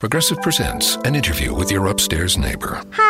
Progressive presents an interview with your upstairs neighbor. Hi,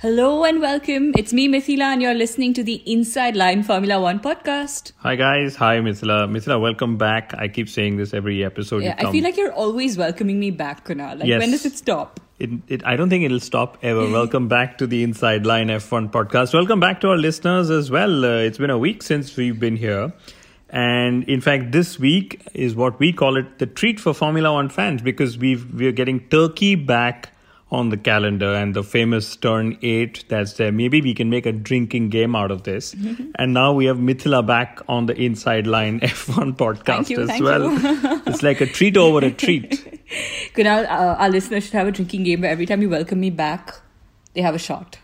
Hello and welcome. It's me, Mithila, and you're listening to the Inside Line Formula One podcast. Hi guys, hi Mithila. Mithila, welcome back. I keep saying this every episode. Yeah, I feel like you're always welcoming me back, Kunal. Like, Yes. when does it stop? it, it, I don't think it'll stop ever. welcome back to the Inside Line F1 podcast. Welcome back to our listeners as well. Uh, it's been a week since we've been here. And in fact, this week is what we call it the treat for Formula One fans because we've, we're getting Turkey back on the calendar and the famous turn 8 that's there. Maybe we can make a drinking game out of this. and now we have Mithila back on the Inside Line F1 podcast Thank you, as thank well. you. it's like a treat over a treat. Kunal, uh, our listeners should have a drinking game where every time you welcome me back, they have a shot.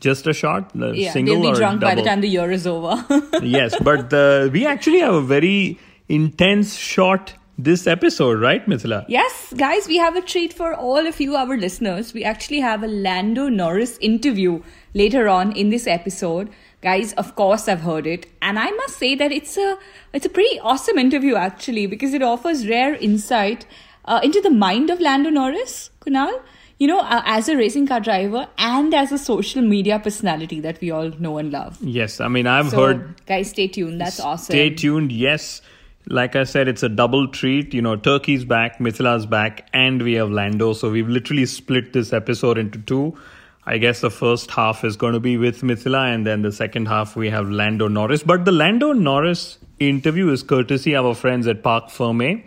Just a shot, the Yeah, single they'll be or drunk by the time the year is over. yes, but the, we actually have a very intense shot this episode, right, Mithila? Yes, guys, we have a treat for all of you, our listeners. We actually have a Lando Norris interview later on in this episode. Guys, of course, I've heard it, and I must say that it's a it's a pretty awesome interview actually because it offers rare insight uh, into the mind of Lando Norris, Kunal. You know, uh, as a racing car driver and as a social media personality that we all know and love. Yes, I mean, I've So, heard. guys, stay tuned. That's awesome. Stay tuned. Yes, like I said, it's a double treat. You know, Turkey's back, Mithila's back, and we have Lando. So we've literally split this episode into two. I guess the first half is going to be with Mithila, and then the second half we have Lando Norris. But the Lando Norris interview is courtesy of our friends at Park Ferme.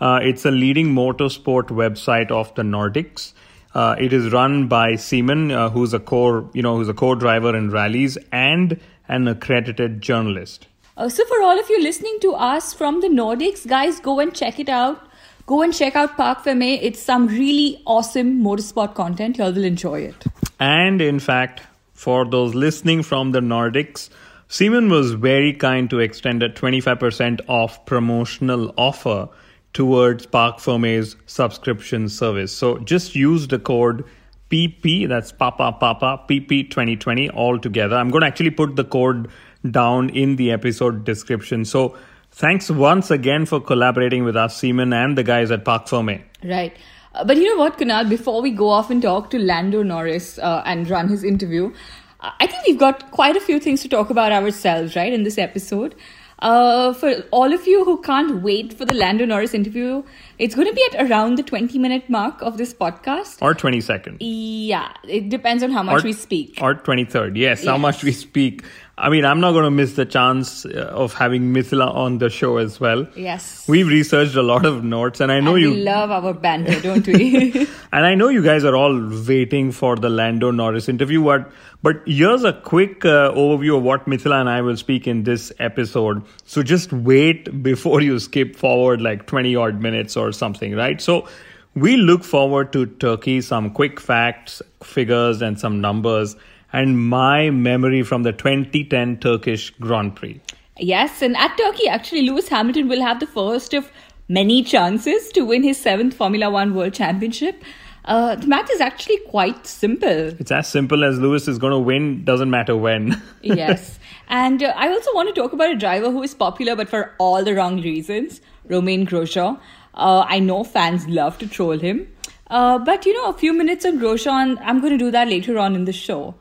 Uh, it's a leading motorsport website of the Nordics. Uh, it is run by Seaman, uh, who's a core, you know, who's a co-driver in rallies and an accredited journalist. Uh, so, for all of you listening to us from the Nordics, guys, go and check it out. Go and check out Park Ferme. It's some really awesome motorsport content. You all will enjoy it. And in fact, for those listening from the Nordics, Seaman was very kind to extend a 25% off promotional offer towards Park Ferme's subscription service. So just use the code PP, that's Papa Papa, PP 2020 all together. I'm going to actually put the code down in the episode description. So thanks once again for collaborating with us, Seaman, and the guys at Park Ferme. Right. Uh, but you know what, Kunal? Before we go off and talk to Lando Norris uh, and run his interview, I think we've got quite a few things to talk about ourselves, right, in this episode. Uh, for all of you who can't wait for the Lando Norris interview, it's going to be at around the 20 minute mark of this podcast. Or 20 seconds. Yeah, it depends on how much or, we speak. Or 23rd. Yes, how much we speak. I mean, I'm not going to miss the chance uh, of having Mithila on the show as well. Yes. We've researched a lot of notes, and I know and you. we love our banter, don't we? and I know you guys are all waiting for the Lando Norris interview. But, but here's a quick uh, overview of what Mithila and I will speak in this episode. So just wait before you skip forward like 20 odd minutes or something, right? So we look forward to Turkey, some quick facts, figures, and some numbers, and my memory from the 2010 Turkish Grand Prix. Yes, and at Turkey, actually, Lewis Hamilton will have the first of many chances to win his seventh Formula One World Championship. Uh, the math is actually quite simple. It's as simple as Lewis is going to win, doesn't matter when. yes. And uh, I also want to talk about a driver who is popular but for all the wrong reasons Romain Grosjean. Uh, I know fans love to troll him. Uh, but you know, a few minutes on Grosjean, I'm going to do that later on in the show.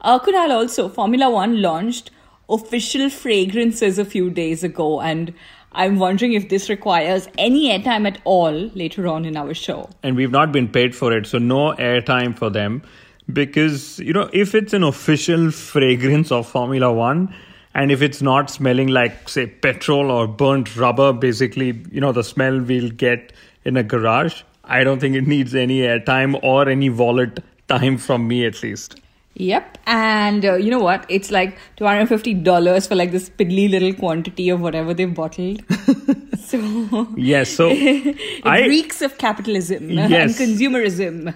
Uh, Kunal also, Formula One launched official fragrances a few days ago, and I'm wondering if this requires any airtime at all later on in our show. and we've not been paid for it, so no airtime for them. Because, you know, if it's an official fragrance of Formula One, and if it's not smelling like, say, petrol or burnt rubber, basically, you know, the smell we'll get in a garage, I don't think it needs any airtime or any wallet time from me at least. Yep, and uh, you know what? It's like two hundred fifty dollars for like this piddly little quantity of whatever they've bottled. so Yes, so it I reeks of capitalism Yes. and consumerism.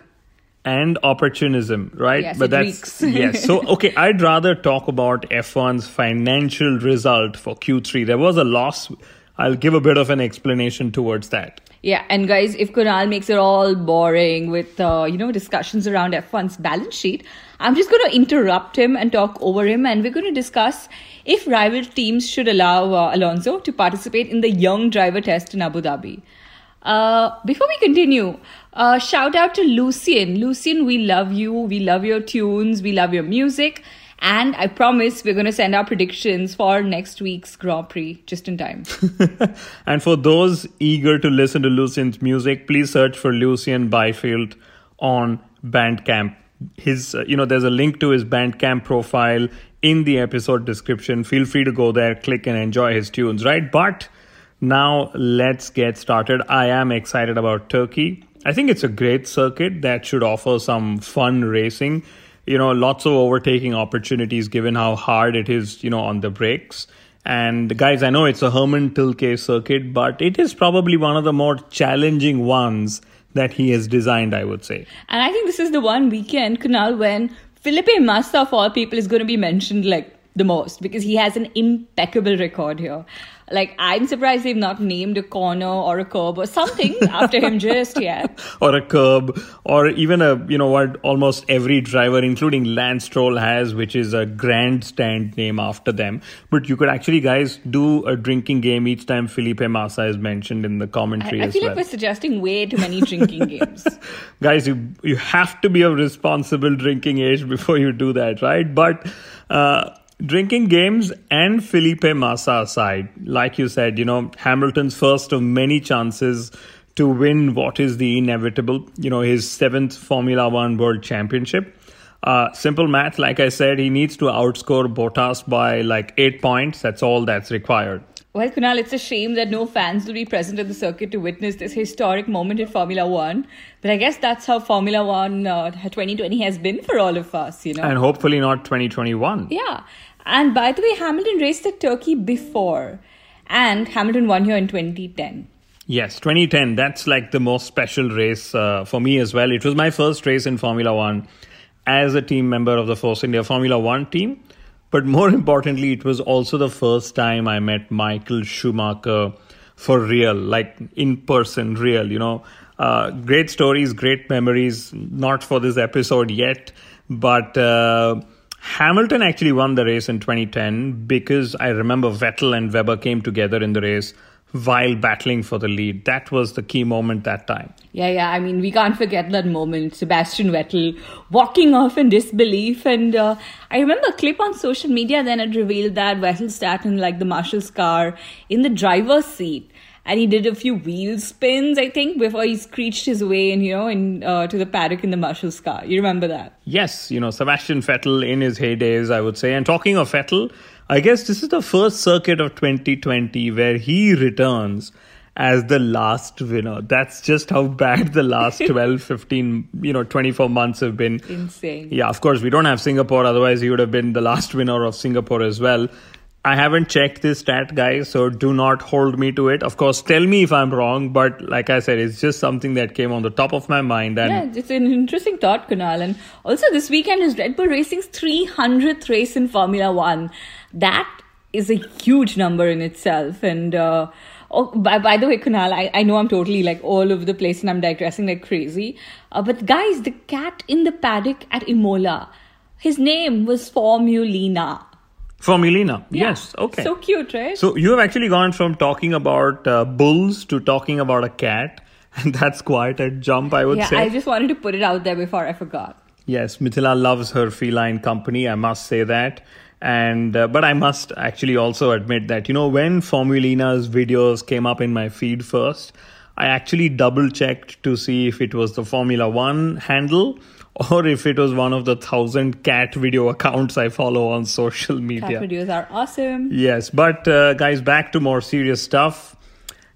and opportunism, right? Yes, but it that's reeks. yes. So okay, I'd rather talk about F1's financial result for Q3. There was a loss. I'll give a bit of an explanation towards that. Yeah, and guys, if Kunal makes it all boring with uh, you know discussions around F1's balance sheet, I'm just going to interrupt him and talk over him, and we're going to discuss if rival teams should allow uh, Alonso to participate in the young driver test in Abu Dhabi. Uh, before we continue, uh, shout out to Lucian. Lucian, we love you. We love your tunes. We love your music. And I promise we're going to send our predictions for next week's Grand Prix just in time. And for those eager to listen to Lucian's music, please search for Lucian Byfield on Bandcamp. His, uh, you know, there's a link to his Bandcamp profile in the episode description. Feel free to go there, click, and enjoy his tunes, right? But now let's get started. I am excited about Turkey. I think it's a great circuit that should offer some fun racing. You know, lots of overtaking opportunities given how hard it is, you know, on the brakes. And guys, I know it's a Hermann Tilke circuit, but it is probably one of the more challenging ones that he has designed, I would say. And I think this is the one weekend, Kunal, when Felipe Massa, of all people, is going to be mentioned like the most because he has an impeccable record here. Like, I'm surprised they've not named a corner or a curb or something after him just yet. Or a curb, or even a, you know what, almost every driver, including Lance Stroll, has, which is a grandstand name after them. But you could actually, guys, do a drinking game each time Felipe Massa is mentioned in the I, commentary I as feel well. like we're suggesting way too many drinking games. guys you you have to be of responsible drinking age before you do that right but uh drinking games and felipe massa aside like you said you know hamilton's first of many chances to win what is the inevitable you know his seventh formula one world championship. Uh, simple math like i said he needs to outscore Bottas by like eight points. That's all that's required Well, Kunal, it's a shame that no fans will be present at the circuit to witness this historic moment in Formula One. But I guess that's how Formula One uh, 2020 has been for all of us, you know? and hopefully not 2021 Yeah. And by the way, Hamilton raced at Turkey before, and Hamilton won here in 2010. Yes, 2010. That's like the most special race uh, for me as well. It was my first race in Formula One as a team member of the Force India Formula One team. But more importantly, it was also the first time I met Michael Schumacher for real, like in person, real, you know. Uh, great stories, great memories, not for this episode yet, but. Uh, Hamilton actually won the race in 2010 because I remember Vettel and Webber came together in the race while battling for the lead. That was the key moment that time. Yeah, yeah. I mean, we can't forget that moment. Sebastian Vettel walking off in disbelief. And uh, I remember a clip on social media then it revealed that Vettel sat in like the marshal's car in the driver's seat. And he did a few wheel spins, I think, before he screeched his way in, you know, in uh, to the paddock in the marshal's car. You remember that? Yes, you know, Sebastian Vettel in his heydays, I would say. And talking of Vettel, I guess this is the first circuit of 2020 where he returns as the last winner. That's just how bad the last 12, 15, you know, 24 months have been. Insane. Yeah, of course, we don't have Singapore, otherwise, he would have been the last winner of Singapore as well. I haven't checked this stat, guys, so do not hold me to it. Of course, tell me if I'm wrong, but like I said, it's just something that came on the top of my mind. And Yeah, it's an interesting thought, Kunal. And also, this weekend is Red Bull Racing's 300th race in Formula One. That is a huge number in itself. And uh, oh, by, by the way, Kunal, I, I know I'm totally like all over the place and I'm digressing like crazy. Uh, but guys, the cat in the paddock at Imola, his name was Formulina. Formulina. Yeah. Yes, okay. So cute, right? So you have actually gone from talking about uh, bulls to talking about a cat, and that's quite a jump, I would say. yeah, say. I just wanted to put it out there before I forgot. Yes, Mithila loves her feline company. I must say that. And uh, but I must actually also admit that you know when Formulina's videos came up in my feed first, I actually double checked to see if it was the Formula One handle or if it was one of the thousand cat video accounts I follow on social media. Cat videos are awesome. Yes, but uh, guys, back to more serious stuff.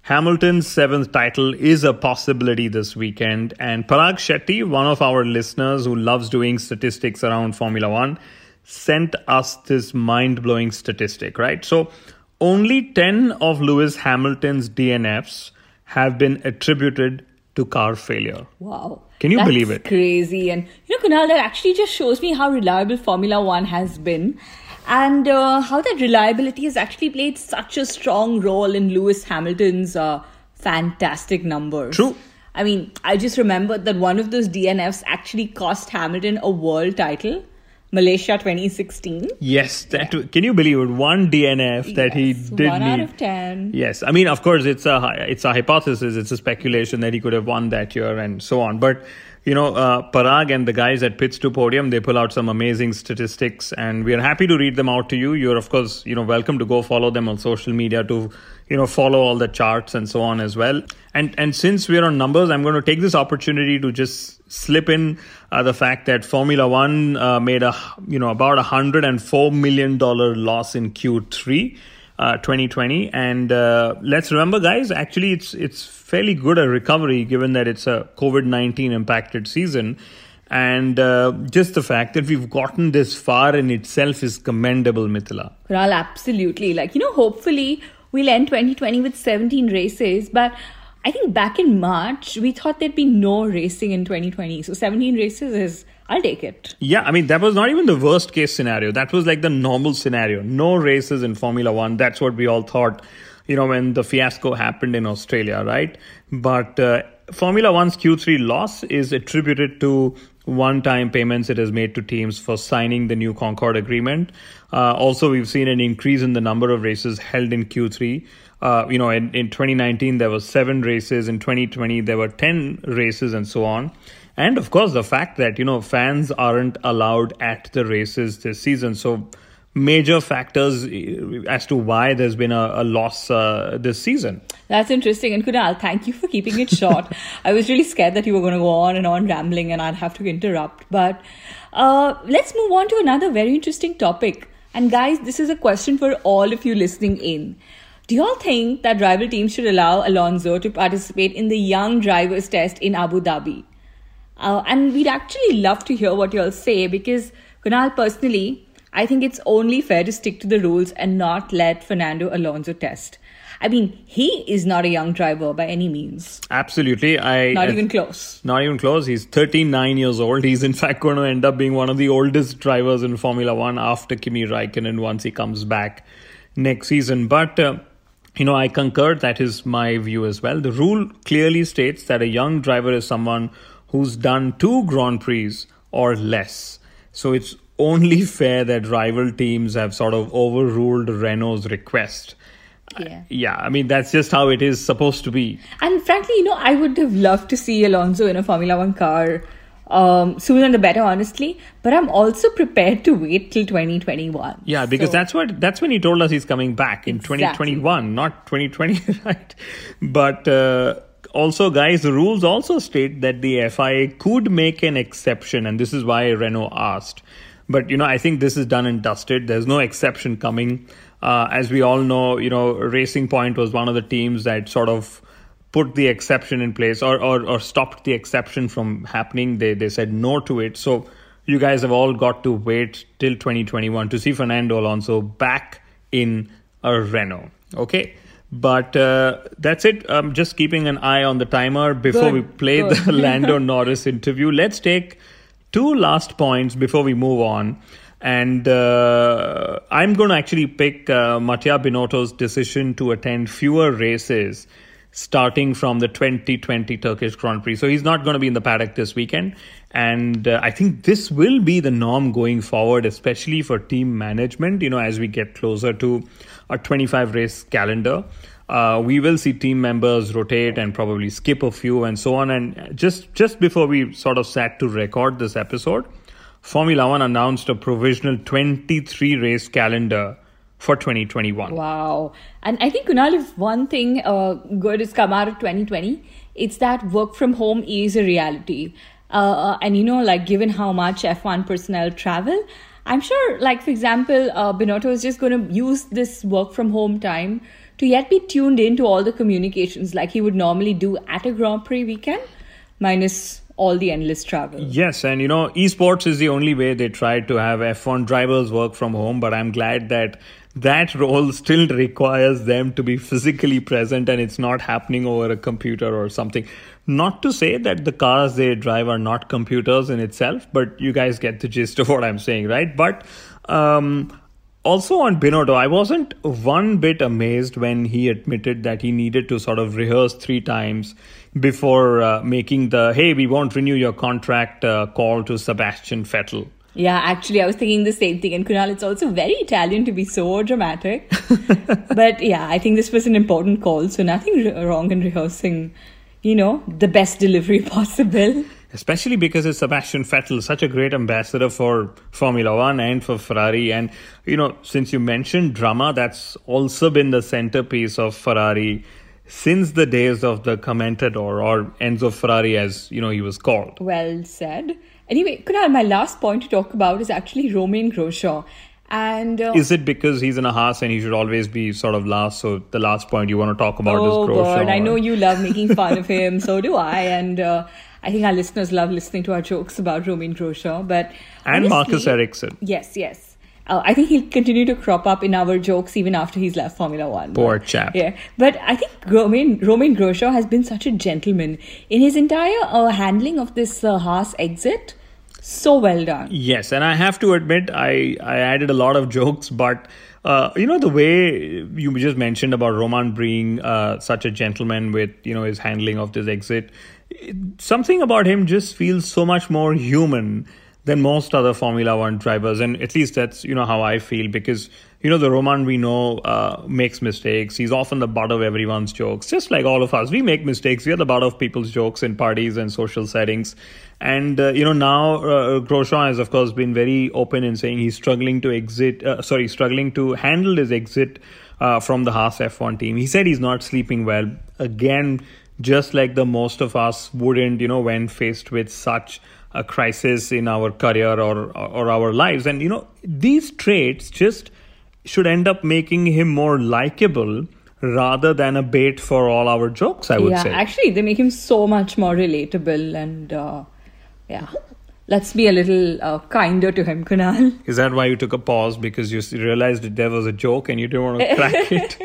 Hamilton's seventh title is a possibility this weekend. And Parag Shetty, one of our listeners who loves doing statistics around Formula One, sent us this mind blowing statistic, right? So, only 10 of Lewis Hamilton's DNFs have been attributed to car failure. Wow. Can you That's believe it? Crazy. And you know, Kunal, that actually just shows me how reliable Formula One has been and uh, how that reliability has actually played such a strong role in Lewis Hamilton's uh, fantastic numbers. True. I mean, I just remembered that one of those DNFs actually cost Hamilton a world title, Malaysia 2016. Yes, that can you believe it? One DNF that he did one out need. of 10. Yes, I mean, of course, it's a it's a hypothesis, it's a speculation that he could have won that year and so on. But you know, uh, Parag and the guys at Pits to Podium, they pull out some amazing statistics, and we are happy to read them out to you. You're of course, you know, welcome to go follow them on social media to, you know, follow all the charts and so on as well. And and since we're on numbers, I'm going to take this opportunity to just slip in uh, the fact that Formula One uh, made a you know about a hundred and four million dollar loss in Q3. Uh, 2020 and uh, let's remember guys actually it's it's fairly good a recovery given that it's a covid-19 impacted season and uh, just the fact that we've gotten this far in itself is commendable mithila Well, absolutely. Like, you know, hopefully we'll end 2020 with 17 races, but I think back in March, we thought there'd be no racing in 2020. So 17 races is, I'll take it. Yeah, I mean, that was not even the worst case scenario. That was like the normal scenario. No races in Formula One. That's what we all thought, you know, when the fiasco happened in Australia, right? But uh, Formula One's Q3 loss is attributed to one time payments it has made to teams for signing the new Concord agreement. Uh, also, we've seen an increase in the number of races held in Q3. Uh, you know, in, in 2019, there were seven races. In 2020, there were 10 races and so on. And of course, the fact that, you know, fans aren't allowed at the races this season. So, major factors uh, as to why there's been a, a loss uh, this season. That's interesting. And Kunal, thank you for keeping it short. I was really scared that you were going to go on and on rambling and I'd have to interrupt. But uh, let's move on to another very interesting topic. And guys, this is a question for all of you listening in. Do you all think that rival teams should allow Alonso to participate in the Young Drivers Test in Abu Dhabi? Uh, and we'd actually love to hear what you all say because, Kunal, personally, I think it's only fair to stick to the rules and not let Fernando Alonso test. I mean, he is not a young driver by any means. Absolutely. I Not I- even close. Not even close. He's 39 years old. He's in fact going to end up being one of the oldest drivers in Formula One after Kimi Raikkonen once he comes back next season. But, uh, you know, I concur. That is my view as well. The rule clearly states that a young driver is someone who's done two Grand Prix or less. So it's only fair that rival teams have sort of overruled Renault's request. Yeah. Yeah, I mean, that's just how it is supposed to be. And frankly, you know, I would have loved to see Alonso in a Formula One car um, sooner the better, honestly. But I'm also prepared to wait till 2021. Yeah, because So- that's what that's when he told us he's coming back in Exactly. 2021, not 2020, right? But uh, also, guys, the rules also state that the FIA could make an exception, and this is why Renault asked. But you know, I think this is done and dusted. There's no exception coming. Uh, as we all know, you know, Racing Point was one of the teams that sort of put the exception in place or, or, or stopped the exception from happening. They, they said no to it. So you guys have all got to wait till 2021 to see Fernando Alonso back in a Renault. Okay. But uh, that's it. I'm just keeping an eye on the timer before Good, we play good. the Lando Norris interview. Let's take two last points before we move on. And uh, I'm going to actually pick uh, Mattia Binotto's decision to attend fewer races starting from the 2020 Turkish Grand Prix. So he's not going to be in the paddock this weekend. And uh, I think this will be the norm going forward, especially for team management, you know, as we get closer to a 25 race calendar. Uh, we will see team members rotate and probably skip a few and so on. And just just before we sort of sat to record this episode, Formula One announced a provisional 23 race calendar for 2021. Wow. And I think, Kunal, if one thing uh, good has come out of 2020, it's that work from home is a reality. Uh, and, you know, like given how much F1 personnel travel, I'm sure, like, for example, uh, Binotto is just going to use this work from home time to yet be tuned in to all the communications like he would normally do at a Grand Prix weekend, minus all the endless travel. Yes, and you know, esports is the only way they try to have F1 drivers work from home, but I'm glad that that role still requires them to be physically present and it's not happening over a computer or something. Not to say that the cars they drive are not computers in itself, but you guys get the gist of what I'm saying, right? But um, also on Binotto, I wasn't one bit amazed when he admitted that he needed to sort of rehearse three times before uh, making the hey, we won't renew your contract uh, call to Sebastian Vettel. Yeah, actually, I was thinking the same thing. And Kunal, it's also very Italian to be so dramatic. but yeah, I think this was an important call. So nothing wrong in rehearsing, you know, the best delivery possible. Especially because it's Sebastian Vettel, such a great ambassador for Formula One and for Ferrari. And, you know, since you mentioned drama, that's also been the centerpiece of Ferrari since the days of the Commendatore or Enzo Ferrari, as, you know, he was called. Well said. Anyway, Kunal, my last point to talk about is actually Romain Grosjean. And uh, is it because he's in a Haas and he should always be sort of last? So the last point you want to talk about oh is Grosjean. God, I know you love making fun of him. So do I. And uh, I think our listeners love listening to our jokes about Romain Grosjean. But and honestly, Marcus Ericsson. Yes, yes. Uh, I think he'll continue to crop up in our jokes even after he's left Formula One. Poor but, chap. Yeah, but I think Romain Romain Grosjean has been such a gentleman in his entire uh, handling of this uh, Haas exit so well done. Yes, and I have to admit, I, I added a lot of jokes, but uh, you know the way you just mentioned about Romain being uh, such a gentleman with you know his handling of this exit, something about him just feels so much more human than most other Formula One drivers, and at least that's you know how I feel because you know, the Romain we know uh, makes mistakes. He's often the butt of everyone's jokes, just like all of us. We make mistakes. We are the butt of people's jokes in parties and social settings. And, uh, you know, now uh, Grosjean has, of course, been very open in saying he's struggling to exit, uh, sorry, struggling to handle his exit uh, from the Haas F1 team. He said he's not sleeping well. Again, just like the most of us wouldn't, you know, when faced with such a crisis in our career or, or our lives. And, you know, these traits just should end up making him more likable rather than a bait for all our jokes, I would yeah, say. Yeah, actually, they make him so much more relatable and, uh, yeah. Let's be a little uh, kinder to him, Kunal. Is that why you took a pause because you realized that there was a joke and you didn't want to crack it?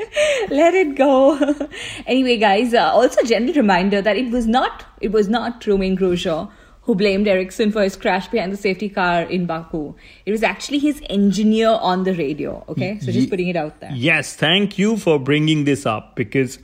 Let it go. anyway, guys, uh, also gentle reminder that it was not it was not Romain Grosjean who blamed Ericsson for his crash behind the safety car in Baku. It was actually his engineer on the radio. Okay, so just putting it out there. Yes, thank you for bringing this up because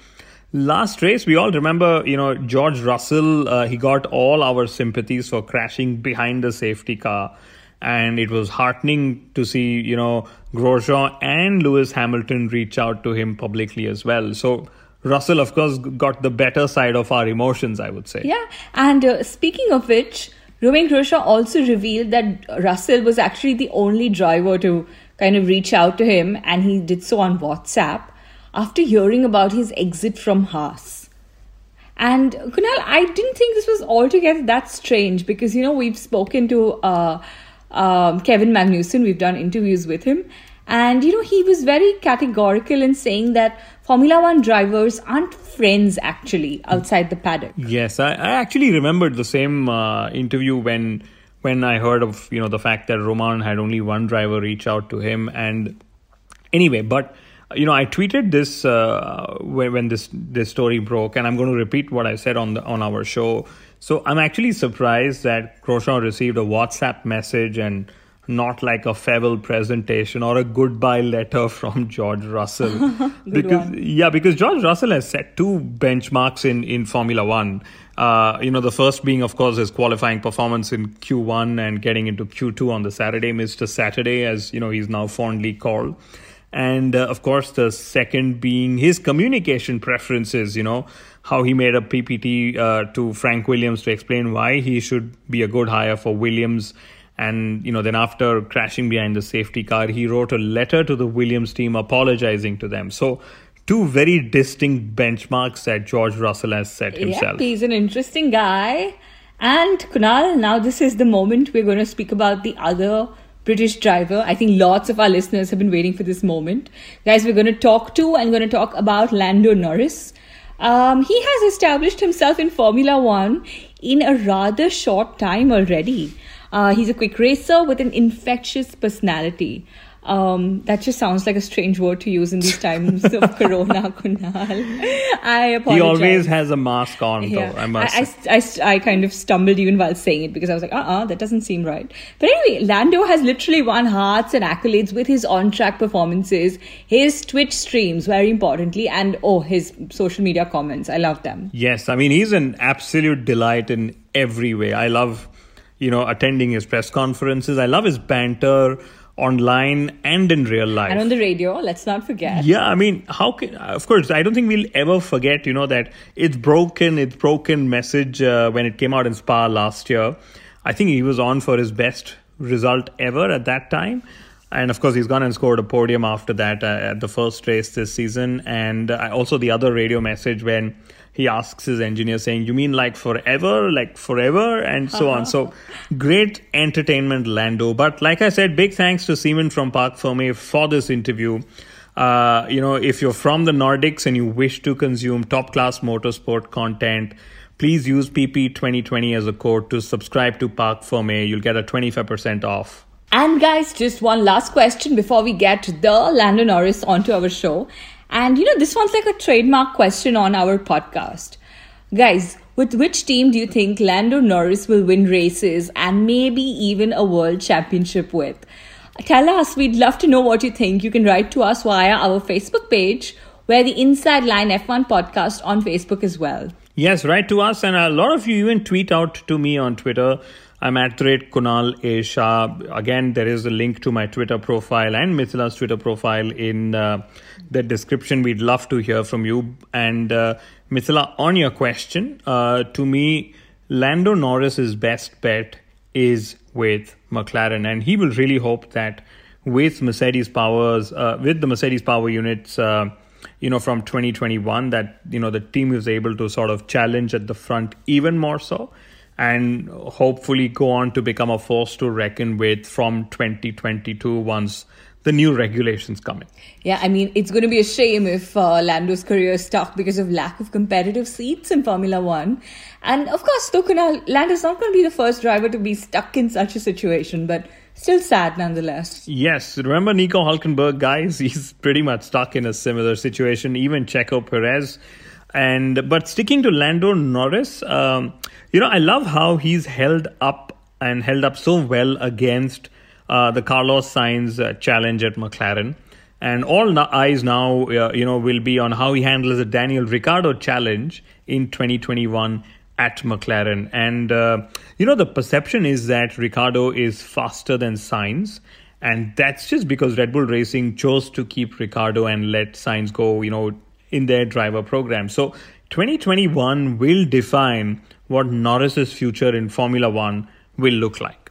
last race we all remember, you know, George Russell. Uh, he got all our sympathies for crashing behind the safety car. And it was heartening to see, you know, Grosjean and Lewis Hamilton reach out to him publicly as well. So, Russell, of course, got the better side of our emotions, I would say. Yeah, and uh, speaking of which, Romain Grosjean also revealed that Russell was actually the only driver to kind of reach out to him, and he did so on WhatsApp after hearing about his exit from Haas. And Kunal, I didn't think this was altogether that strange because you know we've spoken to uh, um, Kevin Magnussen, we've done interviews with him, and you know he was very categorical in saying that Formula One drivers aren't friends actually outside the paddock. Yes, I, I actually remembered the same uh, interview when when I heard of you know the fact that Romain had only one driver reach out to him, and anyway, but you know I tweeted this uh, when, when this this story broke, and I'm going to repeat what I said on the on our show. So I'm actually surprised that Grosjean received a WhatsApp message and not like a farewell presentation or a goodbye letter from George Russell. because one. yeah, because George Russell has set two benchmarks in in Formula One. Uh, you know, the first being, of course, his qualifying performance in Q1 and getting into Q2 on the Saturday, Mr. Saturday, as you know, he's now fondly called. And uh, of course, the second being his communication preferences, you know, how he made a PPT uh, to Frank Williams to explain why he should be a good hire for Williams. And you know then after crashing behind the safety car he wrote a letter to the williams team apologizing to them. So two very distinct benchmarks that george russell has set himself. Yep, he's an interesting guy. And Kunal, now this is the moment we're going to speak about the other British driver. I think lots of our listeners have been waiting for this moment. Guys, we're going to talk to and going to talk about Lando Norris. Um, he has established himself in Formula One in a rather short time already. Uh, he's a quick racer with an infectious personality. Um, that just sounds like a strange word to use in these times of Corona, Kunal. I apologize. He always has a mask on, Yeah. though. I must. I. I, I, I kind of stumbled even while saying it because I was like, uh uh that doesn't seem right. But anyway, Lando has literally won hearts and accolades with his on track performances, his Twitch streams, very importantly, and oh, his social media comments. I love them. Yes, I mean he's an absolute delight in every way. I love, you know, attending his press conferences. I love his banter online and in real life. And on the radio, let's not forget. Yeah, I mean, how can? Of course, I don't think we'll ever forget. You know that it's broken. It's broken message uh, when it came out in Spa last year. I think he was on for his best result ever at that time. And of course, he's gone and scored a podium after that uh, at the first race this season. And uh, also the other radio message when he asks his engineer saying, "You mean like forever, like forever?" and so on. So great entertainment, Lando. But like I said, big thanks to Seaman from Park Ferme for this interview. Uh, you know, if you're from the Nordics and you wish to consume top class motorsport content, please use PP 2020 as a code to subscribe to Park Ferme. You'll get a 25% off. And guys, just one last question before we get the Lando Norris onto our show. And you know, this one's like a trademark question on our podcast. Guys, with which team do you think Lando Norris will win races and maybe even a world championship with? Tell us, we'd love to know what you think. You can write to us via our Facebook page, where the Inside Line F1 podcast on Facebook as well. Yes, write to us, and a lot of you even tweet out to me on Twitter. I'm at the rate Kunal A. Shah. Again, there is a link to my Twitter profile and Mithila's Twitter profile in uh, the description. We'd love to hear from you. And uh, Mithila, on your question, uh, to me, Lando Norris's best bet is with McLaren, and he will really hope that with Mercedes powers, uh, with the Mercedes power units. Uh, you know, from 2021, that you know the team is able to sort of challenge at the front even more so, and hopefully go on to become a force to reckon with from 2022 once the new regulations come in. Yeah, I mean, it's going to be a shame if uh, Lando's career is stuck because of lack of competitive seats in Formula One. And of course, though, Kunal, Lando's not going to be the first driver to be stuck in such a situation, but still sad nonetheless. Yes, remember Nico Hulkenberg, guys? He's pretty much stuck in a similar situation. Even Checo Perez, and but sticking to Lando Norris, um, you know, I love how he's held up and held up so well against uh, the Carlos Sainz uh, challenge at McLaren. And all eyes now, uh, you know, will be on how he handles the Daniel Ricciardo challenge in 2021 at McLaren. And, uh, you know, the perception is that Ricciardo is faster than Sainz. And that's just because Red Bull Racing chose to keep Ricciardo and let Sainz go, you know, in their driver program. So 2021 will define what Norris's future in Formula One will look like.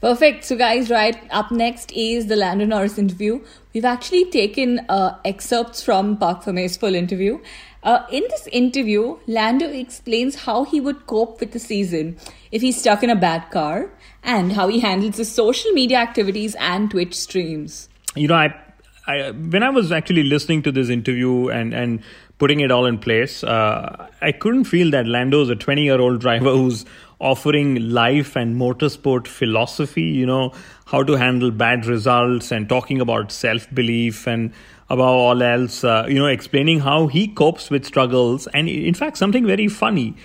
Perfect. So, guys, right up next is the Lando Norris interview. We've actually taken uh, excerpts from Park Ferme's full interview. Uh, in this interview, Lando explains how he would cope with the season if he's stuck in a bad car and how he handles his social media activities and Twitch streams. You know, I, I when I was actually listening to this interview and and putting it all in place, uh, I couldn't feel that Lando is a 20 year old driver who's offering life and motorsport philosophy, you know, how to handle bad results and talking about self belief and above all else, uh, you know, explaining how he copes with struggles. And in fact, something very funny.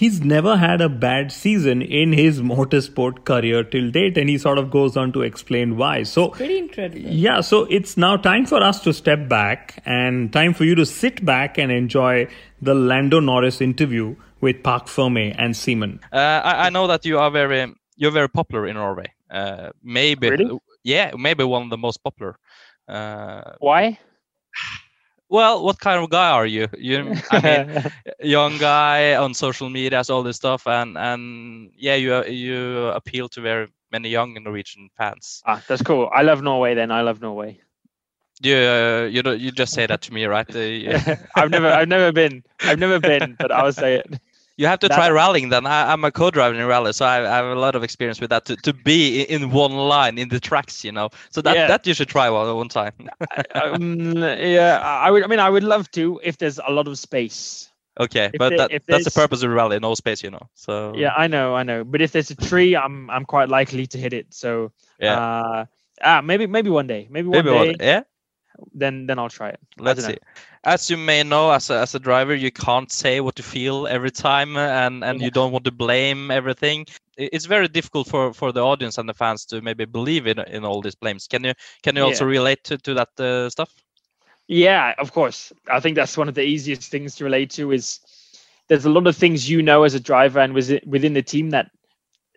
He's never had a bad season in his motorsport career till date, and he sort of goes on to explain why. So, Pretty incredible. yeah, so it's now time for us to step back and time for you to sit back and enjoy the Lando Norris interview with Park Ferme and Seaman. Uh, I, I know that you are very you're very popular in Norway. Uh, maybe Really? yeah, maybe one of the most popular. Uh, Why? Well, what kind of guy are you? You, I mean, young guy on social media, all this stuff, and and yeah, you you appeal to very many young Norwegian fans. ah, that's cool. I love Norway. Then I love Norway. You uh, you don't- you just say that to me, right? Uh, yeah. I've never, I've never been, I've never been, but I'll say it. You have to That- try rallying then. I, I'm a co-driver in rally, so I, I have a lot of experience with that. To, to be in one line in the tracks, you know. So that Yeah. that you should try one one time. um, yeah, I would. I mean, I would love to if there's a lot of space. okay, If but there- that, that's the purpose of rally, no space, you know. So Yeah, I know, I know. But if there's a tree, I'm I'm quite likely to hit it. So yeah. uh, ah, maybe maybe one day, maybe one Maybe day, one, yeah. Then then I'll try it. Let's see. As you may know, as a, as a driver, you can't say what you feel every time, uh, and and Yeah. you don't want to blame everything. It's very difficult for, for the audience and the fans to maybe believe in in all these blames. Can you can you also relate to, to that uh, stuff? Yeah, of course. I think that's one of the easiest things to relate to is there's a lot of things you know as a driver and was within the team that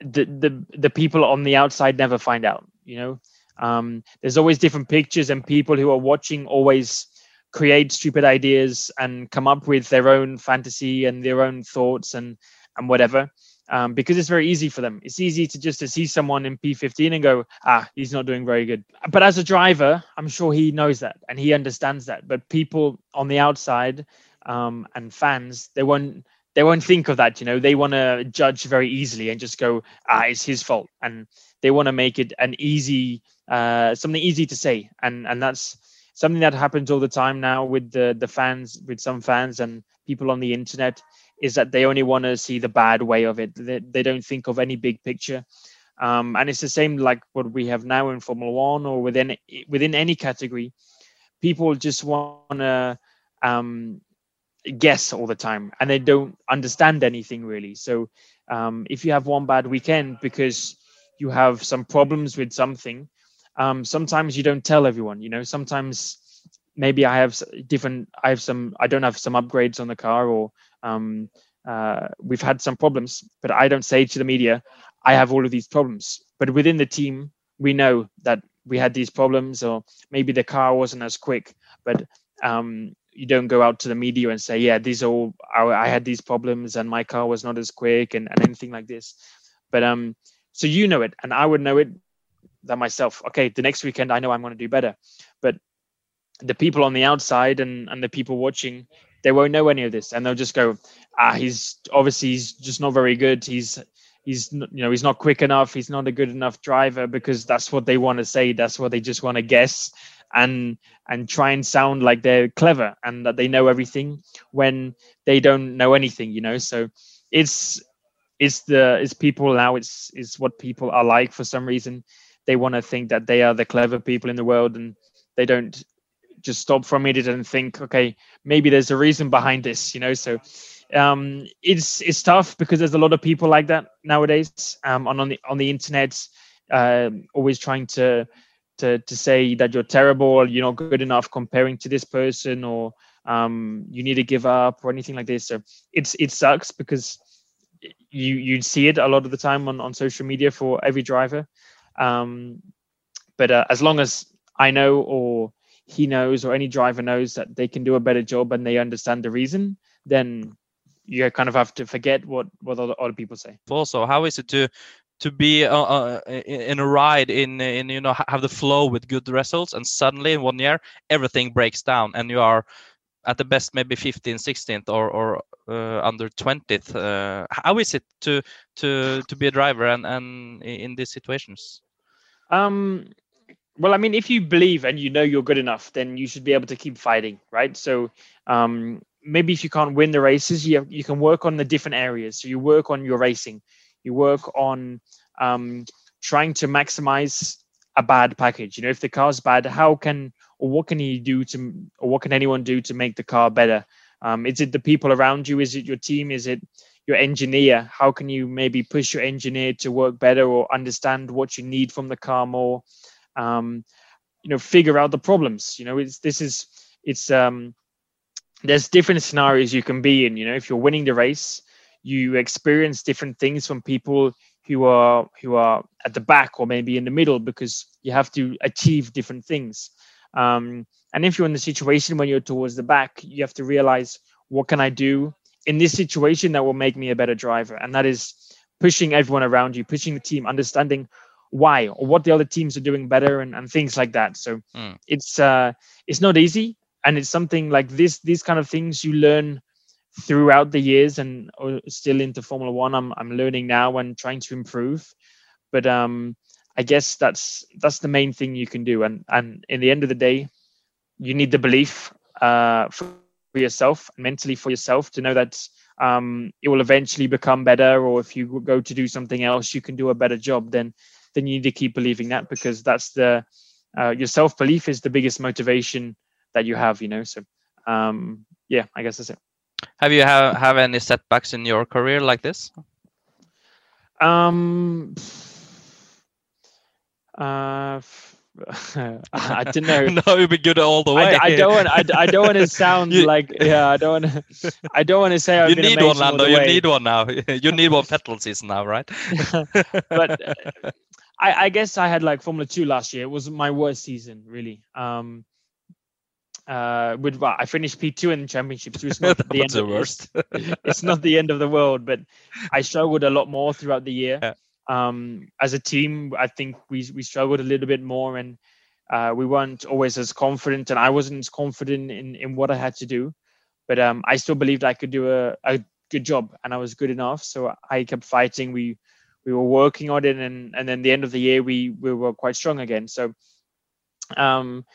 the the the people on the outside never find out. You know, um, there's always different pictures and people who are watching always create stupid ideas and come up with their own fantasy and their own thoughts and and whatever. Um, because it's very easy for them. It's easy to just to see someone in P15 and go, ah, he's not doing very good. But as a driver, I'm sure he knows that and he understands that. But people on the outside um, and fans, they won't they won't think of that. You know, they want to judge very easily and just go, ah, it's his fault, and they want to make it an easy uh, something easy to say, and and that's something that happens all the time now with the the fans, with some fans and people on the internet is that they only want to see the bad way of it. They, they don't think of any big picture. Um, and it's the same like what we have now in Formula One or within within any category. People just want to um, guess all the time, and they don't understand anything really. So um, if you have one bad weekend because you have some problems with something, um, sometimes you don't tell everyone. You know, sometimes maybe I have different. I have some. I don't have some upgrades on the car, or um, uh, we've had some problems, but I don't say to the media, I have all of these problems. But within the team, we know that we had these problems, or maybe the car wasn't as quick. But um, you don't go out to the media and say, yeah, these all. I, I had these problems, and my car was not as quick, and, and anything like this. But um, so you know it, and I would know it that myself. Okay, the next weekend I know I'm going to do better, but the people on the outside and and the people watching they won't know any of this. And they'll just go ah he's obviously he's just not very good. He's he's you know he's not quick enough. He's not a good enough driver because that's what they want to say. That's what they just want to guess and and try and sound like they're clever and that they know everything when they don't know anything you know? So it's it's the it's people now. It's it's what people are like for some reason they want to think that they are the clever people in the world and they don't just stop from it and think okay maybe there's a reason behind this you know? So um it's it's tough because there's a lot of people like that nowadays um on, on the on the internet um always trying to to to say that you're terrible you're not good enough comparing to this person or um you need to give up or anything like this. So it's it sucks because you you'd see it a lot of the time on on social media for every driver um but uh, as long as i know or he knows or any driver knows that they can do a better job and they understand the reason then you kind of have to forget what what other, people say. Also, how is it to to be uh, uh, in in a ride in in you know have the flow with good results and suddenly in one year everything breaks down and you are at the best maybe 15th 16th or or uh, under 20th uh, how is it to to to be a driver and and in these situations Um, well, I mean, if you believe and you know you're good enough, then you should be able to keep fighting, right? So um, maybe if you can't win the races, you you can work on the different areas. So you work on your racing, you work on um, trying to maximize a bad package. You know, if the car's bad, how can or what can you do to or what can anyone do to make the car better? Um, is it the people around you? Is it your team? Is it your engineer? How can you maybe push your engineer to work better or understand what you need from the car more? Um, you know, figure out the problems. You know, it's this is it's um there's different scenarios you can be in. You know, if you're winning the race, you experience different things from people who are who are at the back or maybe in the middle because you have to achieve different things. Um, and if you're in the situation when you're towards the back, you have to realize what can I do in this situation that will make me a better driver, and that is pushing everyone around you, pushing the team, understanding why or what the other teams are doing better, and, and things like that. So Mm. it's uh, it's not easy, and it's something like this. These kind of things you learn throughout the years and uh, still into Formula One. I'm I'm learning now and trying to improve. But um, I guess that's that's the main thing you can do. And and in the end of the day, you need the belief uh, for yourself, mentally for yourself, to know that um, it will eventually become better. Or if you go to do something else, you can do a better job. Then then you need to keep believing that because that's the uh, your self belief is the biggest motivation that you have. You know. So um, yeah, I guess that's it. Have you have have any setbacks in your career like this? Um. Uh, I don't know. no, it'd be good all the way. I, I don't want. I, I don't want to sound You- like. Yeah, I don't want to. I don't want to say I've you been need one, Lando. You way. need one now. you need one petrol season now, right? but uh, I, I guess I had like Formula Two last year. It was my worst season, really. Um, uh, with well, I finished P two in the championship, so it's not the end. the of, worst. It's, it's not the end of the world, but I struggled a lot more throughout the year. Yeah. Um, as a team, I think we we struggled a little bit more, and uh, we weren't always as confident, and I wasn't as confident in in what I had to do. But um, I still believed I could do a, a good job, and I was good enough. So I kept fighting. We we were working on it, and and then the end of the year, we we were quite strong again. So, um,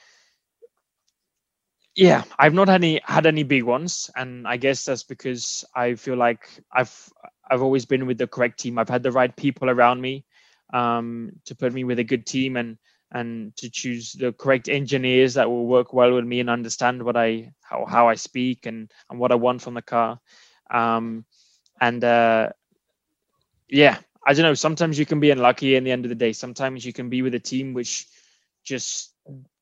yeah, I've not had any had any big ones, and I guess that's because I feel like I've I've always been with the correct team. I've had the right people around me um, to put me with a good team, and and to choose the correct engineers that will work well with me and understand what I how how I speak and and what I want from the car. Um, and uh, yeah, I don't know. Sometimes you can be unlucky in the end of the day. Sometimes you can be with a team which just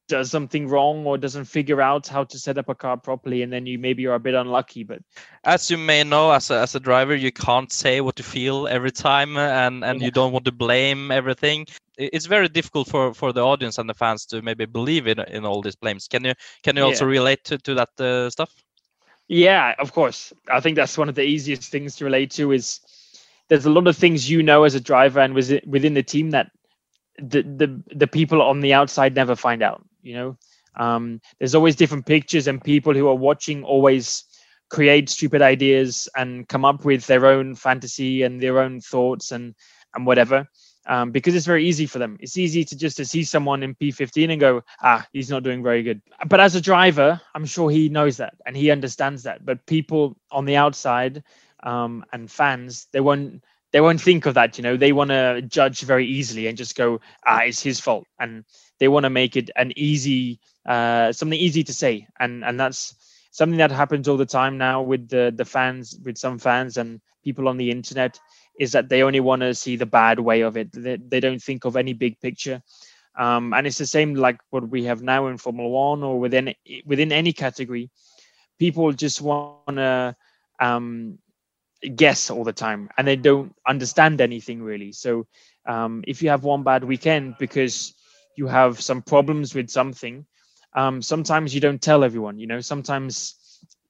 does something wrong or doesn't figure out how to set up a car properly, and then you maybe you're a bit unlucky. But as you may know, as a, as a driver, you can't say what you feel every time, and and Yeah. you don't want to blame everything. It's very difficult for for the audience and the fans to maybe believe in in all these blames. Can you can you also relate to to that uh, stuff? Yeah, of course. I think that's one of the easiest things to relate to is there's a lot of things you know as a driver and within within the team that the the, the people on the outside never find out, you know. Um, there's always different pictures and people who are watching always create stupid ideas and come up with their own fantasy and their own thoughts and and whatever. Um, because it's very easy for them. It's easy to just to see someone in P15 and go, ah, he's not doing very good. But as a driver, I'm sure he knows that and he understands that. But people on the outside um, and fans, they won't they won't think of that. You know, they want to judge very easily and just go, ah, it's his fault, and they want to make it an easy uh, something easy to say, and and that's something that happens all the time now with the the fans, with some fans and people on the internet is that they only want to see the bad way of it. They, they don't think of any big picture. Um, and it's the same like what we have now in Formula One or within within any category. People just want to um, guess all the time, and they don't understand anything really. So um, if you have one bad weekend because you have some problems with something, um, sometimes you don't tell everyone. You know, sometimes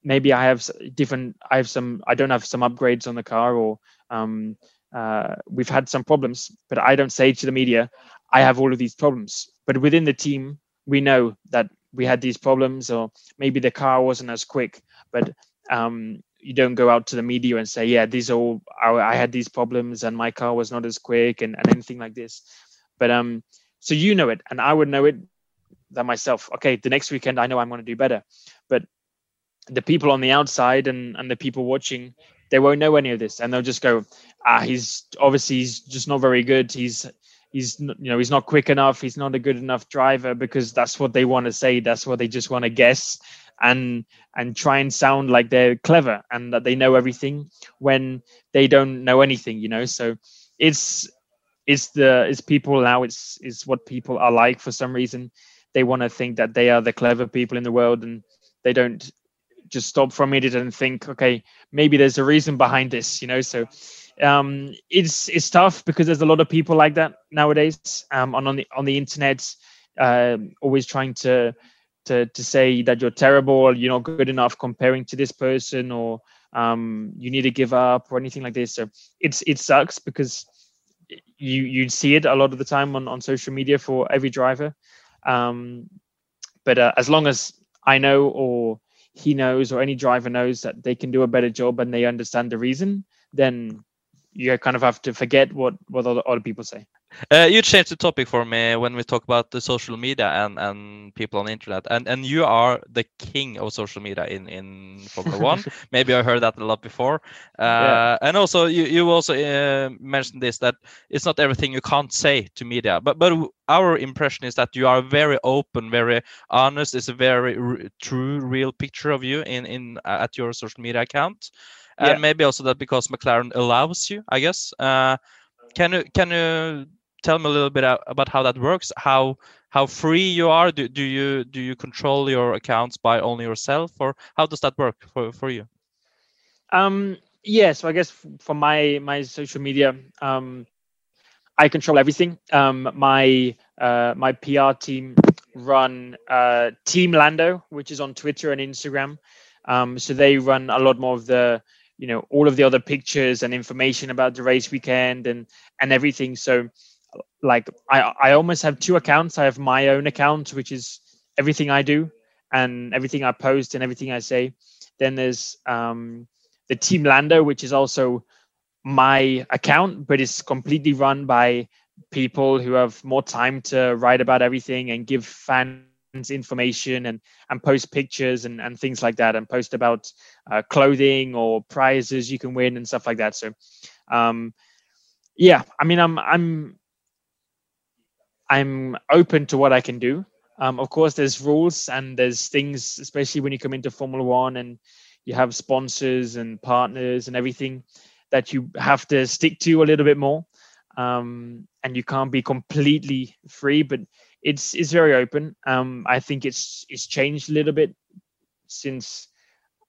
maybe I have different. I have some. I don't have some upgrades on the car, or um, uh, we've had some problems, but I don't say to the media, I have all of these problems. But within the team, we know that we had these problems, or maybe the car wasn't as quick. But um, you don't go out to the media and say, yeah, these are all. I, I had these problems, and my car was not as quick, and, and anything like this. But um, so you know it, and I would know it that myself. Okay, the next weekend, I know I'm going to do better. But the people on the outside and and the people watching they won't know any of this. And they'll just go ah he's obviously he's just not very good. He's he's you know he's not quick enough. He's not a good enough driver because that's what they want to say. That's what they just want to guess and and try and sound like they're clever and that they know everything when they don't know anything you know? So it's it's the it's people now it's it's what people are like for some reason. They want to think that they are the clever people in the world and they don't just stop from it and think okay maybe there's a reason behind this you know? So um it's it's tough because there's a lot of people like that nowadays um on, on the on the internet um always trying to to to say that you're terrible you're not good enough comparing to this person or um you need to give up or anything like this. So it's it sucks because you you'd see it a lot of the time on on social media for every driver um but uh, as long as i know or he knows or any driver knows that they can do a better job and they understand the reason, then you kind of have to forget what what other, other people say. Uh, you changed the topic for me when we talk about the social media and, and people on the internet, and and you are the king of social media in in Formula One. Maybe I heard that a lot before. Uh, yeah. And also, you you also uh, mentioned this that it's not everything you can't say to media, but but our impression is that you are very open, very honest. It's a very true, real picture of you in in at your social media account and yeah. maybe also that because McLaren allows you, I guess. Uh, can you can you tell me a little bit about how that works? How how free you are? Do, do you do you control your accounts by only yourself, or how does that work for for you? Um, yeah, so I guess for my my social media, um, I control everything. Um, my uh, my PR team run uh, Team Lando, which is on Twitter and Instagram. Um, so they run a lot more of the you know all of the other pictures and information about the race weekend and and everything so like i i almost have two accounts. I have my own account which is everything i do and everything i post and everything i say. Then there's um the team lando which is also my account but it's completely run by people who have more time to write about everything and give fans information and and post pictures and and things like that and post about uh, clothing or prizes you can win and stuff like that. So um yeah i mean i'm i'm i'm open to what i can do um of course there's rules and there's things especially when you come into formula one and you have sponsors and partners and everything that you have to stick to a little bit more um, and you can't be completely free but it's it's very open. Um, I think it's it's changed a little bit since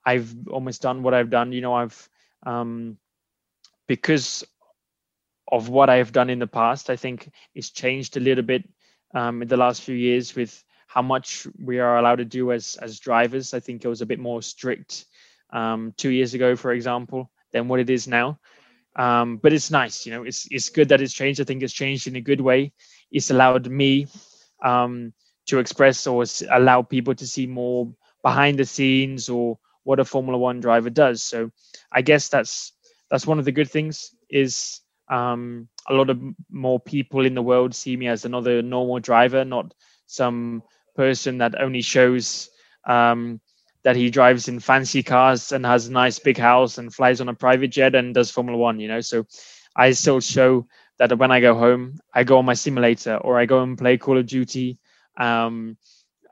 I've almost done what I've done. You know, I've um, because of what I've done in the past. I think it's changed a little bit um, in the last few years with how much we are allowed to do as as drivers. I think it was a bit more strict um, two years ago, for example, than what it is now. Um, but it's nice, you know. It's it's good that it's changed. I think it's changed in a good way. It's allowed me um, to express or allow people to see more behind the scenes or what a Formula One driver does. So I guess that's that's one of the good things is um, a lot of more people in the world see me as another normal driver, not some person that only shows um, that he drives in fancy cars and has a nice big house and flies on a private jet and does Formula One. You know, so I still show that when I go home, I go on my simulator or I go and play Call of Duty. Um,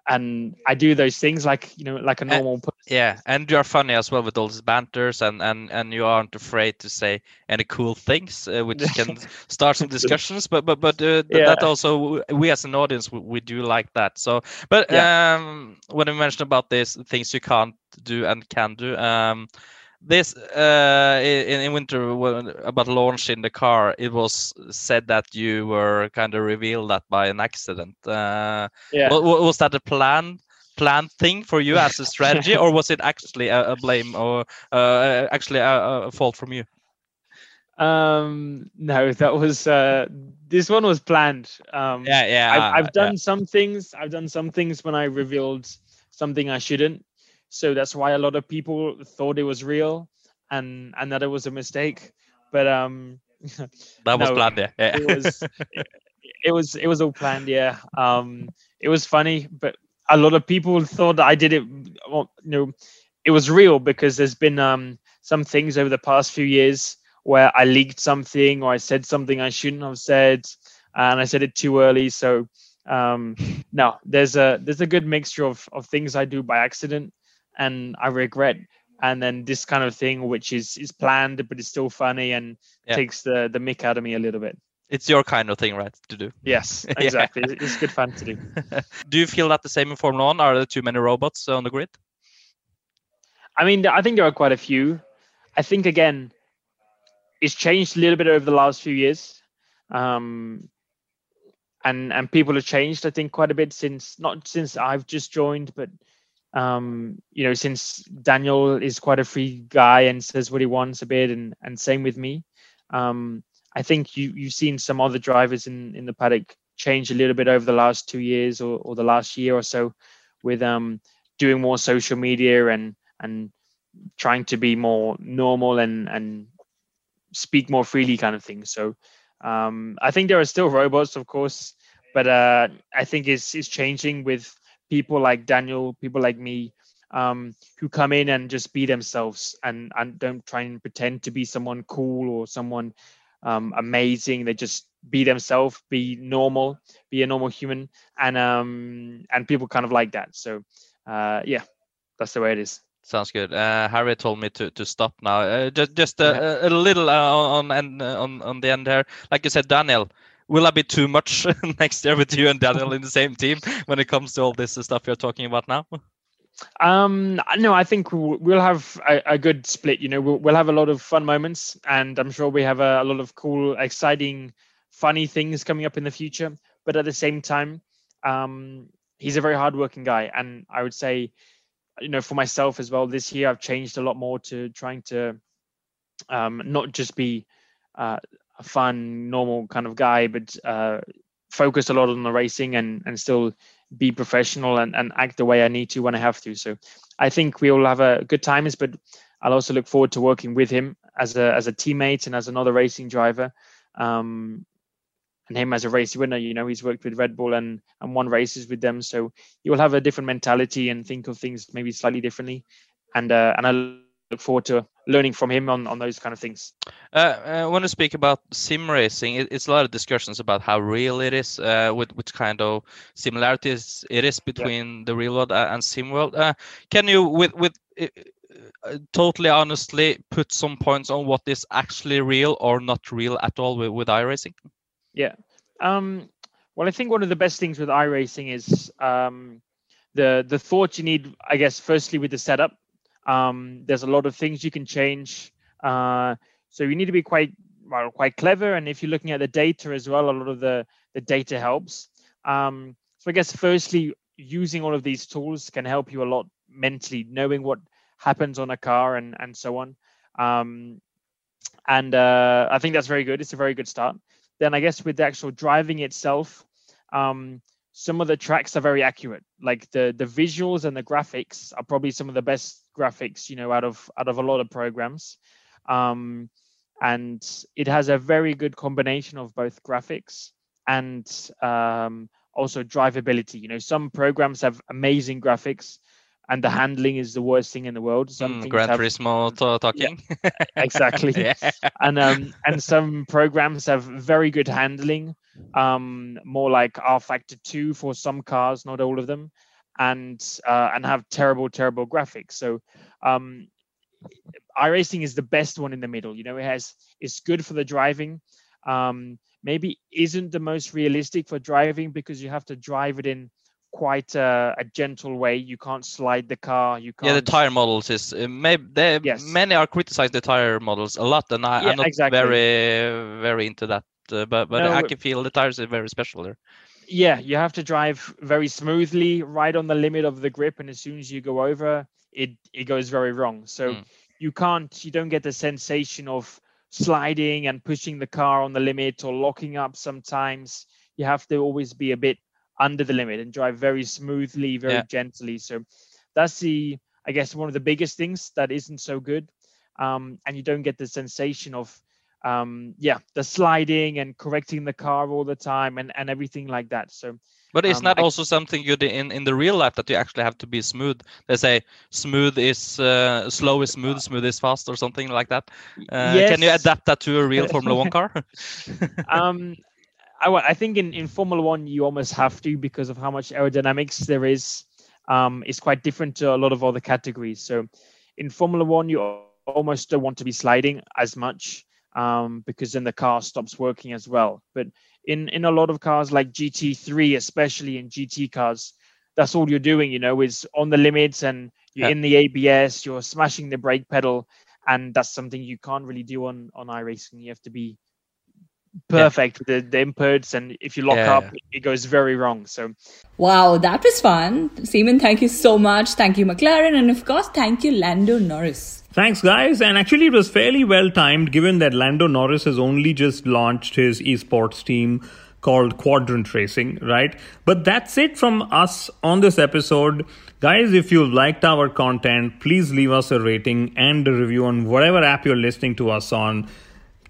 and I do those things like you know, like a normal. person. Yeah, and you're funny as well with all these banters, and and and you aren't afraid to say any cool things, uh, which can start some discussions. But but but uh, yeah. that also we as an audience we, we do like that. So, but yeah. um, when you mentioned about these things you can't do and can do, um, this uh, in, in winter about launching the car it was said that you were kind of revealed that by an accident uh, yeah was, was that a plan planned thing for you as a strategy or was it actually a, a blame or uh, actually a, a, fault from you? Um no that was uh this one was planned. Um yeah yeah i've, I've done yeah. some things i've done some things when i revealed something i shouldn't. So that's why a lot of people thought it was real and and that it was a mistake. But um that was no, planned yeah, yeah. it was it, it, was it was all planned yeah. Um it was funny but a lot of people thought i did it well, you know it was real because there's been um some things over the past few years where i leaked something or i said something i shouldn't have said and i said it too early so um no there's a there's a good mixture of of things i do by accident and I regret. And then this kind of thing, which is is planned but it's still funny and yeah. takes the the mick out of me a little bit. It's your kind of thing, right, to do? Yes, exactly. yeah. It's good fun to do. do you feel that the same in Formula One? Are there too many robots on the grid? I mean, I think there are quite a few. I think again, it's changed a little bit over the last few years. Um, and and people have changed, I think, quite a bit since not since I've just joined, but um, you know, since Daniel is quite a free guy and says what he wants a bit, and and same with me. Um, I think you you've seen some other drivers in in the paddock change a little bit over the last two years or, or the last year or so, with um doing more social media and and trying to be more normal and and speak more freely kind of thing. So um, i think there are still robots of course but uh, i think it's, it's changing with people like daniel people like me um, who come in and just be themselves and and don't try and pretend to be someone cool or someone um, amazing they just be themselves be normal be a normal human and um and people kind of like that so uh yeah that's the way it is Sounds good. Uh, Harry told me to, to stop now. Uh, just just a, a, a little uh, on on on on the end here. Like you said, Daniel, will I be too much next year with you and Daniel in the same team when it comes to all this stuff you're talking about now? Um, no, I think we'll have a, a good split. You know, we'll, we'll, have a lot of fun moments, and I'm sure we have a, a lot of cool, exciting, funny things coming up in the future. But at the same time, um, he's a very hardworking guy, and I would say you know, for myself as well, this year I've changed a lot more to trying to um, not just be uh, a fun, normal kind of guy, but uh, focus a lot on the racing and and still be professional and, and act the way I need to when I have to. So I think we will have a good times, but I'll also look forward to working with him as a as a teammate and as another racing driver. Um, and him as a race winner, you know, he's worked with Red Bull and and won races with them, so he will have a different mentality and think of things maybe slightly differently. And uh, and I look forward to learning from him on, on those kind of things. Uh, I want to speak about sim racing. It, it's a lot of discussions about how real it is, uh, with which kind of similarities it is between yeah. the real world and sim world. Uh, can you, with with uh, uh, totally honestly, put some points on what is actually real or not real at all with, with iRacing? Yeah. Um, well, I think one of the best things with iRacing is um, the the thought you need. I guess firstly with the setup, um, there's a lot of things you can change. Uh, so you need to be quite well, quite clever. And if you're looking at the data as well, a lot of the the data helps. Um, so I guess firstly, using all of these tools can help you a lot mentally, knowing what happens on a car and and so on. Um, and uh, I think that's very good. It's a very good start then I guess with the actual driving itself, um, some of the tracks are very accurate. Like the the visuals and the graphics are probably some of the best graphics, you know, out of out of a lot of programs. Um, and it has a very good combination of both graphics and um, also drivability. You know, some programs have amazing graphics, and the handling is the worst thing in the world. Some mm, Gran Turismo have, talking. Yeah, exactly. yeah. And um and some programs have very good handling, um more like rFactor two for some cars, not all of them, and uh, and have terrible terrible graphics. So um iRacing is the best one in the middle. You know, it has it's good for the driving. Um, maybe isn't the most realistic for driving because you have to drive it in quite a, a, gentle way. You can't slide the car. You can't. Yeah, the tire models is uh, maybe yes. many are criticized the tire models a lot, and I, am not exactly. very very into that. Uh, but but no, I can feel the tires are very special there. Yeah, you have to drive very smoothly, right on the limit of the grip, and as soon as you go over, it it goes very wrong. So mm. you can't, you don't get the sensation of sliding and pushing the car on the limit or locking up. Sometimes you have to always be a bit under the limit and drive very smoothly, very yeah. gently. So that's the, I guess, one of the biggest things that isn't so good. Um, and you don't get the sensation of, um, yeah, the sliding and correcting the car all the time and, and everything like that. So, but it's um, not also something you do in, in the real life that you actually have to be smooth. They say smooth is uh, slow is smooth, smooth is fast, or something like that. Uh, yes. Can you adapt that to a real Formula One car? um, I, I think in, in Formula One you almost have to because of how much aerodynamics there is. Um, it's quite different to a lot of other categories. So in Formula One you almost don't want to be sliding as much um, because then the car stops working as well. But in in a lot of cars like GT3, especially in GT cars, that's all you're doing. You know, is on the limits and you're yeah. in the ABS, you're smashing the brake pedal, and that's something you can't really do on on iRacing. You have to be perfect yeah. with the, the inputs and if you lock yeah. up it goes very wrong so wow that was fun Seaman thank you so much thank you McLaren and of course thank you Lando Norris Thanks, guys. And actually, it was fairly well timed given that Lando Norris has only just launched his esports team called Quadrant Racing, right? But that's it from us on this episode. Guys, if you liked our content, please leave us a rating and a review on whatever app you're listening to us on.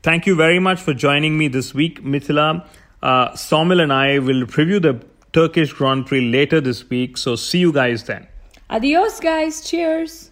Thank you very much for joining me this week, Mithila. Uh, Somil and I will preview the Turkish Grand Prix later this week, so see you guys then. Adios, guys. Cheers.